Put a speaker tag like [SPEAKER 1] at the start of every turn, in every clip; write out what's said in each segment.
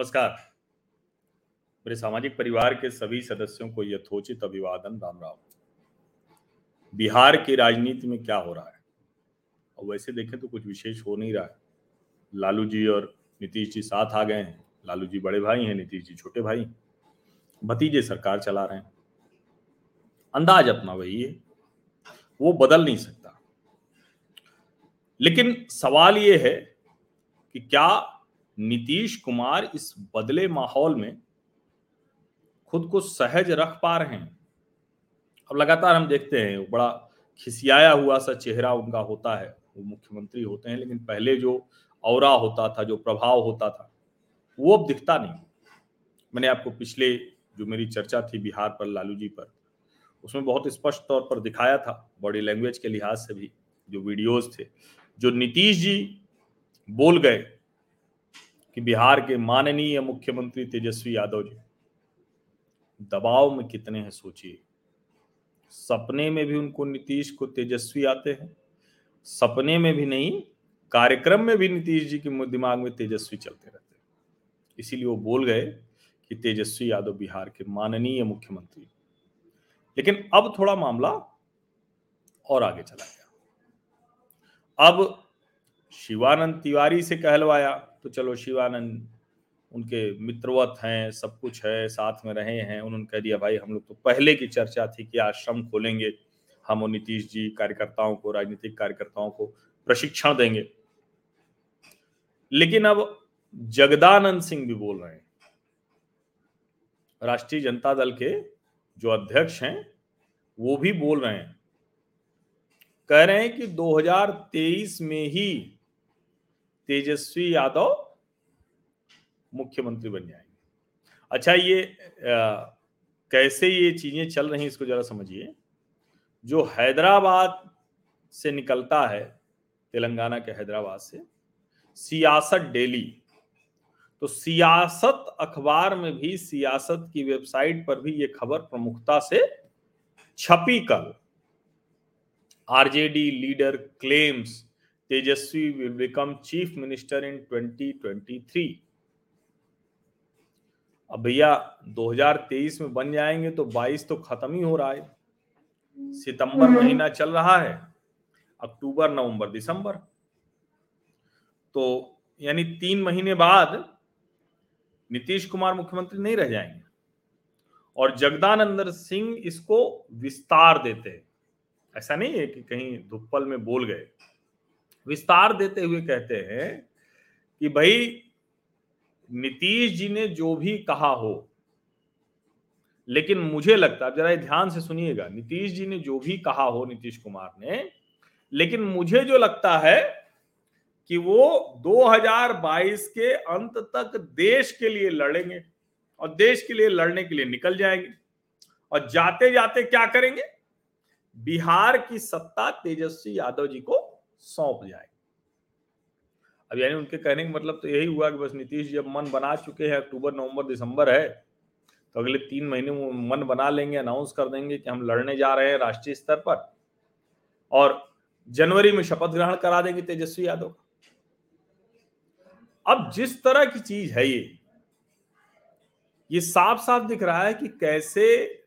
[SPEAKER 1] नमस्कार। मेरे सामाजिक परिवार के सभी सदस्यों को यथोचित अभिवादन, राम राम। बिहार की राजनीति में क्या हो रहा है? और वैसे देखें तो कुछ विशेष हो नहीं रहा है। लालू जी और नीतीश जी साथ आ गए हैं। लालू जी बड़े भाई हैं, नीतीश जी छोटे भाई भतीजे सरकार चला रहे हैं। अंदाज अपना वही है। वो बदल नहीं सकता। लेकिन सवाल ये है कि क्या नीतीश कुमार इस बदले माहौल में खुद को सहज रख पा रहे हैं। अब लगातार हम देखते हैं बड़ा खिसियाया हुआ सा चेहरा उनका होता है। वो मुख्यमंत्री होते हैं, लेकिन पहले जो और होता था, जो प्रभाव होता था, वो अब दिखता नहीं। मैंने आपको पिछले जो मेरी चर्चा थी बिहार पर, लालू जी पर, उसमें बहुत स्पष्ट तौर पर दिखाया था, बॉडी लैंग्वेज के लिहाज से भी, जो वीडियोस थे, जो नीतीश जी बोल गए कि बिहार के माननीय मुख्यमंत्री तेजस्वी यादव जी, दबाव में कितने हैं सोचिए। सपने में भी उनको नीतीश को तेजस्वी आते हैं, सपने में भी नहीं, कार्यक्रम में भी नीतीश जी के दिमाग में तेजस्वी चलते रहते हैं। इसीलिए वो बोल गए कि तेजस्वी यादव बिहार के माननीय मुख्यमंत्री। लेकिन अब थोड़ा मामला और आगे चला गया। अब शिवानंद तिवारी से कहलवाया तो चलो शिवानंद उनके मित्रवत हैं, सब कुछ है, साथ में रहे हैं। उन्होंने कह दिया, भाई, हम लोग तो पहले की चर्चा थी कि आश्रम खोलेंगे। हम और नीतीश जी कार्यकर्ताओं को, राजनीतिक कार्यकर्ताओं को प्रशिक्षण देंगे। लेकिन अब जगदानंद सिंह भी बोल रहे हैं। राष्ट्रीय जनता दल के जो अध्यक्ष हैं, वो भी बोल रहे हैं। कह रहे हैं कि 2023 में ही तेजस्वी यादव मुख्यमंत्री बन जाएँगे। अच्छा ये आ, कैसे ये चीज़ें चल रही इसको जरा समझिए। जो हैदराबाद से निकलता है तेलंगाना के हैदराबाद से सियासत डेली तो सियासत अखबार में भी सियासत की वेबसाइट पर भी ये खबर प्रमुखता से छपी कल। RJD leader claims Tejashwi will become chief minister in 2023 अब भैया 2023 में बन जाएँगे तो 22 तो खत्म ही हो रहा है। सितंबर महीना चल रहा है अक्टूबर नवंबर दिसंबर। तो यानी तीन महीने बाद नीतीश कुमार मुख्यमंत्री नहीं रह जाएँगे। और जगदानंदर सिंह इसको विस्तार देते हैं। ऐसा नहीं है कि कहीं धुप्पल में बोल गए। विस्तार देते हुए कहते हैं कि भाई, नीतीश जी ने जो भी कहा हो, लेकिन मुझे लगता है जरा ध्यान से सुनिएगा, नीतीश जी ने जो भी कहा हो, नीतीश कुमार ने, लेकिन मुझे जो लगता है कि वो 2022 के अंत तक देश के लिए लड़ेंगे और देश के लिए लड़ने के लिए निकल जाएँगे। और जाते जाते क्या करेंगे? बिहार की सत्ता तेजस्वी यादव जी को सौंप जाए। अब यानी उनके कहने का मतलब तो यही हुआ कि बस नीतीश जब मन बना चुके हैं, अक्टूबर, नवंबर, दिसंबर है तो अगले तीन महीने में मन बना लेंगे अनाउंस कर देंगे कि हम लड़ने जा रहे हैं राष्ट्रीय स्तर पर और जनवरी में शपथ ग्रहण करा देंगे तेजस्वी यादव अब जिस तरह की चीज़ है ये ये साफ़ साफ़ दिख रहा है कि कैसे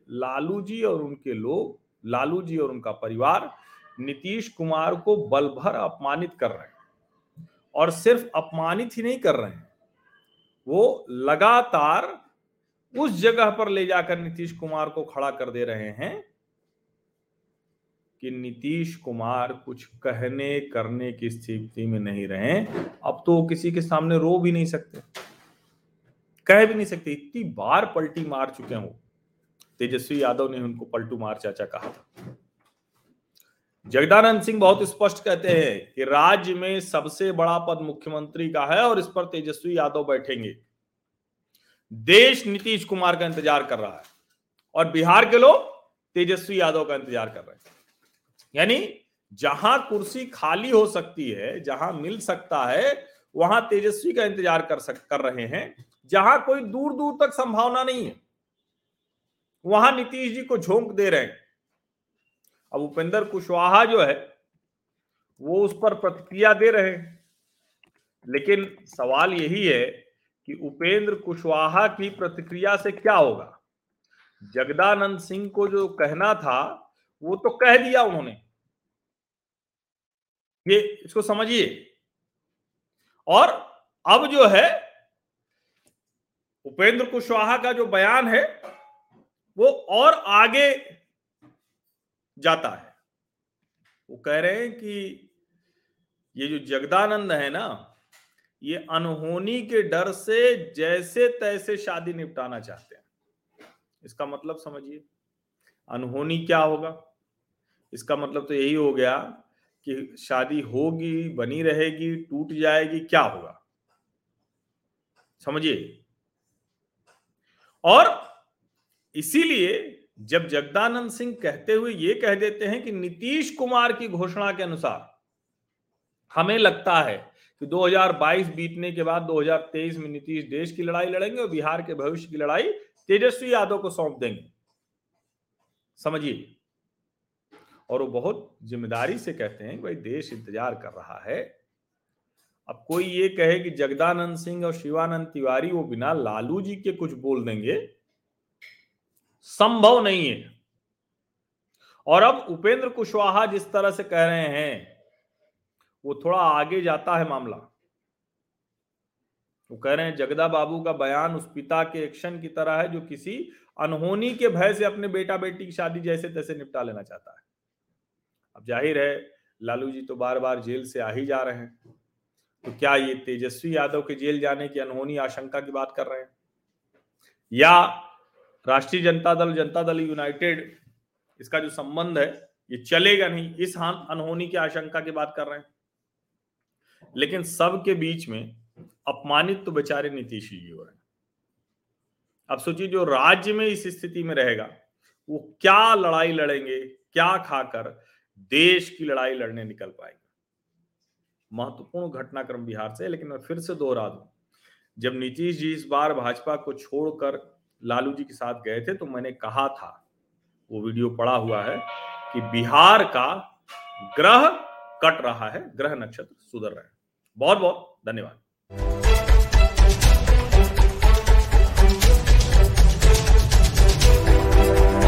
[SPEAKER 1] लालू जी और उनके लोग, लालू जी और उनका परिवार नीतीश कुमार को बल भर अपमानित कर रहे हैं और सिर्फ़ अपमानित ही नहीं कर रहे हैं। वो लगातार उस जगह पर ले जाकर नीतीश कुमार को खड़ा कर दे रहे हैं कि नीतीश कुमार कुछ कहने, करने की स्थिति में नहीं रहे। अब तो किसी के सामने रो भी नहीं सकते। कह भी नहीं सकते। इतनी बार पलटी मार चुके हैं वो। तेजस्वी यादव ने उनको पलटू मार चाचा कहा था। जगदानंद सिंह बहुत स्पष्ट कहते हैं कि राज्य में सबसे बड़ा पद मुख्यमंत्री का है और इस पर तेजस्वी यादव बैठेंगे। देश नीतीश कुमार का इंतज़ार कर रहा है और बिहार के लोग तेजस्वी यादव का इंतज़ार कर रहे हैं। यानी जहाँ कुर्सी खाली हो सकती है, जहाँ मिल सकता है, वहाँ तेजस्वी का इंतज़ार कर सक, कर रहे हैं, जहाँ कोई दूर दूर तक संभावना नहीं है, वहाँ नीतीश जी को झोंक दे रहे हैं। अब उपेंद्र कुशवाहा जो है, वो उस पर प्रतिक्रिया दे रहे लेकिन सवाल यही है कि उपेंद्र कुशवाहा की प्रतिक्रिया से क्या होगा? जगदानंद सिंह को जो कहना था, वो तो कह दिया उन्होंने। ये इसको समझिए। और अब जो है, उपेंद्र कुशवाहा का जो बयान है, वो और आगे जाता है। वो कह रहे हैं कि ये जो जगदानंद है ना, ये अनहोनी के डर से जैसे तैसे शादी निपटाना चाहते हैं। इसका मतलब समझिए, अनहोनी क्या होगा? इसका मतलब तो यही हो गया कि शादी होगी, बनी रहेगी, टूट जाएगी, क्या होगा? समझिए? और इसीलिए जब जगदानंद सिंह कहते हुए ये कह देते हैं कि नीतीश कुमार की घोषणा के अनुसार हमें लगता है कि 2022 बीतने के बाद 2023 में नीतीश देश की लड़ाई लड़ेंगे और बिहार के भविष्य की लड़ाई तेजस्वी यादव को सौंप देंगे। समझिए? और वो बहुत ज़िम्मेदारी से कहते हैं भाई देश इंतज़ार कर रहा है। अब कोई ये कहे कि जगदानंद सिंह और शिवानंद तिवारी वो बिना लालू जी के कुछ बोल देंगे संभव नहीं है। और अब उपेंद्र कुशवाहा जिस तरह से कह रहे हैं, वो थोड़ा आगे जाता है मामला। वो कह रहे हैं, जगदा बाबू का बयान उस पिता के एक्शन की तरह है, जो किसी अनहोनी के भय से अपने बेटा बेटी की शादी जैसे तैसे निपटा लेना चाहता है। अब ज़ाहिर है, लालू जी तो बार बार जेल से आ ही जा रहे हैं। तो क्या ये तेजस्वी यादव के जेल जाने की अनहोनी आशंका की बात कर रहे हैं? या राष्ट्रीय जनता दल जनता दल यूनाइटेड, इसका जो संबंध है, ये चलेगा नहीं। इस अनहोनी की आशंका की बात कर रहे हैं। लेकिन सबके बीच में अपमानित तो बेचारे नीतीश जी हो रहे हैं। अब सोचिए, जो राज्य में इस स्थिति में रहेगा, वो क्या लड़ाई लड़ेंगे, क्या खाकर देश की लड़ाई लड़ने निकल पाएँगे? महत्वपूर्ण घटनाक्रम बिहार से, लेकिन मैं फिर से दोहरा दूँ। जब नीतीश जी इस बार भाजपा को छोड़कर लालू जी के साथ गए थे तो मैंने कहा था, वो वीडियो पड़ा हुआ है, कि बिहार का ग्रह कट रहा है, ग्रह नक्षत्र सुधर रहा है। बहुत बहुत धन्यवाद।